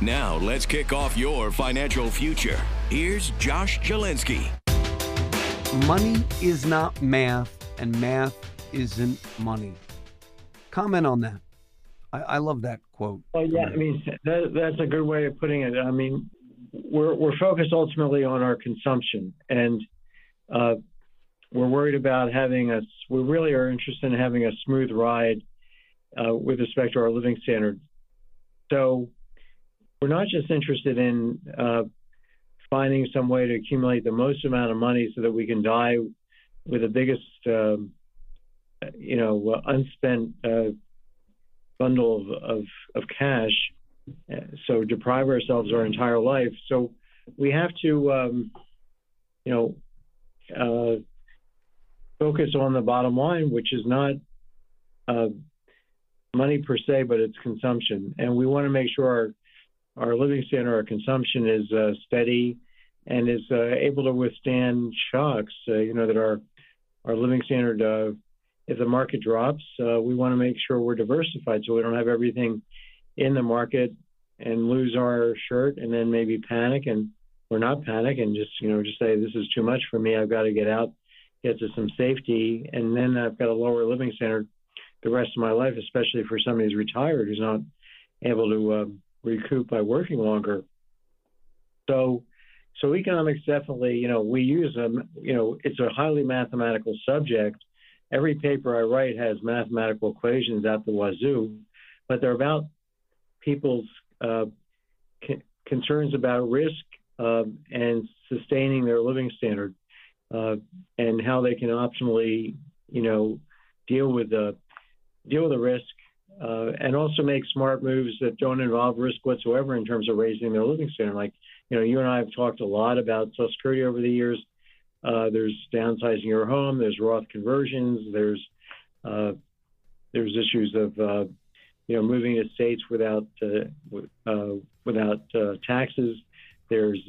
Now, let's kick off your financial future. Here's Josh Jalinski. Money is not math, and math isn't money. Comment on that. I, I love that quote. Well, yeah, I mean that, that's a good way of putting it. I mean, we're we're focused ultimately on our consumption, and uh, we're worried about having a. We really are interested in having a smooth ride uh, with respect to our living standards. So we're not just interested in uh, finding some way to accumulate the most amount of money so that we can die with the biggest, um, you know, unspent uh, bundle of, of, of cash. So deprive ourselves our entire life. So we have to, um, you know, uh, focus on the bottom line, which is not uh, money per se, but it's consumption. And we want to make sure our our living standard, our consumption is uh, steady and is uh, able to withstand shocks. Uh, you know that our our living standard, uh, if the market drops, uh, we want to make sure we're diversified so we don't have everything in the market and lose our shirt and then maybe panic and or not panic and just you know just say this is too much for me. I've got to get out, get to some safety, and then I've got a lower living standard the rest of my life, especially for somebody who's retired who's not able to uh, recoup by working longer. So, so economics definitely, you know, we use them. You know, it's a highly mathematical subject. Every paper I write has mathematical equations at the wazoo, but they're about people's uh, c- concerns about risk uh, and sustaining their living standard, uh, and how they can optimally, you know, deal with the deal with the risk, uh, and also make smart moves that don't involve risk whatsoever in terms of raising their living standard. Like, you know, you and I have talked a lot about Social Security over the years. Uh, there's downsizing your home. There's Roth conversions. There's uh, there's issues of uh, you know moving to states without uh, uh, without taxes. There's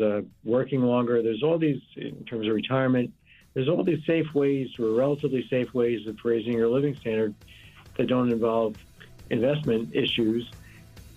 working longer. There's all these in terms of retirement. There's all these safe ways, or relatively safe ways of raising your living standard that don't involve investment issues,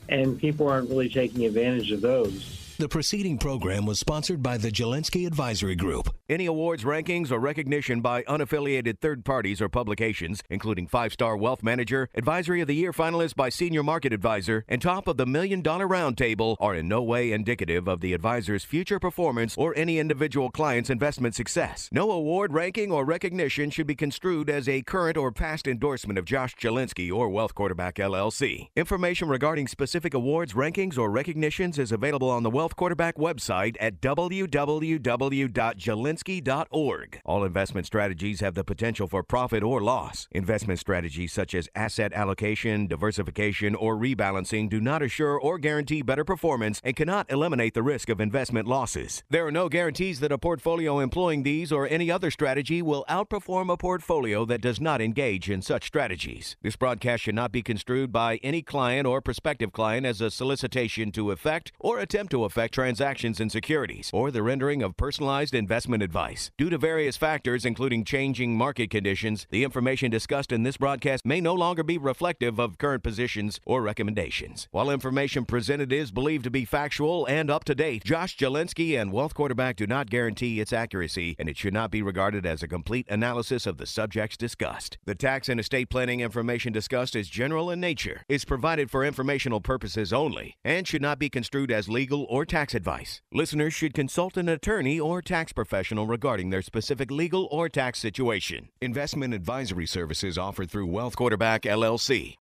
and people aren't really taking advantage of those. The preceding program was sponsored by the Jalinski Advisory Group. Any awards, rankings, or recognition by unaffiliated third parties or publications, including Five Star Wealth Manager, Advisory of the Year finalist by Senior Market Advisor, and top of the Million Dollar Roundtable, are in no way indicative of the advisor's future performance or any individual client's investment success. No award, ranking, or recognition should be construed as a current or past endorsement of Josh Jalinski or Wealth Quarterback LLC. Information regarding specific awards, rankings, or recognitions is available on the Wealth Quarterback website at www.jalinski.org. All investment strategies have the potential for profit or loss. Investment strategies such as asset allocation, diversification, or rebalancing do not assure or guarantee better performance and cannot eliminate the risk of investment losses. There are no guarantees that a portfolio employing these or any other strategy will outperform a portfolio that does not engage in such strategies. This broadcast should not be construed by any client or prospective client as a solicitation to effect or attempt to effect affect transactions in securities or the rendering of personalized investment advice. Due to various factors, including changing market conditions, the information discussed in this broadcast may no longer be reflective of current positions or recommendations. While information presented is believed to be factual and up to date, Josh Jalinski and Wealth Quarterback do not guarantee its accuracy, and it should not be regarded as a complete analysis of the subjects discussed. The tax and estate planning information discussed is general in nature, is provided for informational purposes only, and should not be construed as legal or tax advice. Listeners should consult an attorney or tax professional regarding their specific legal or tax situation. Investment advisory services offered through Wealth Quarterback LLC.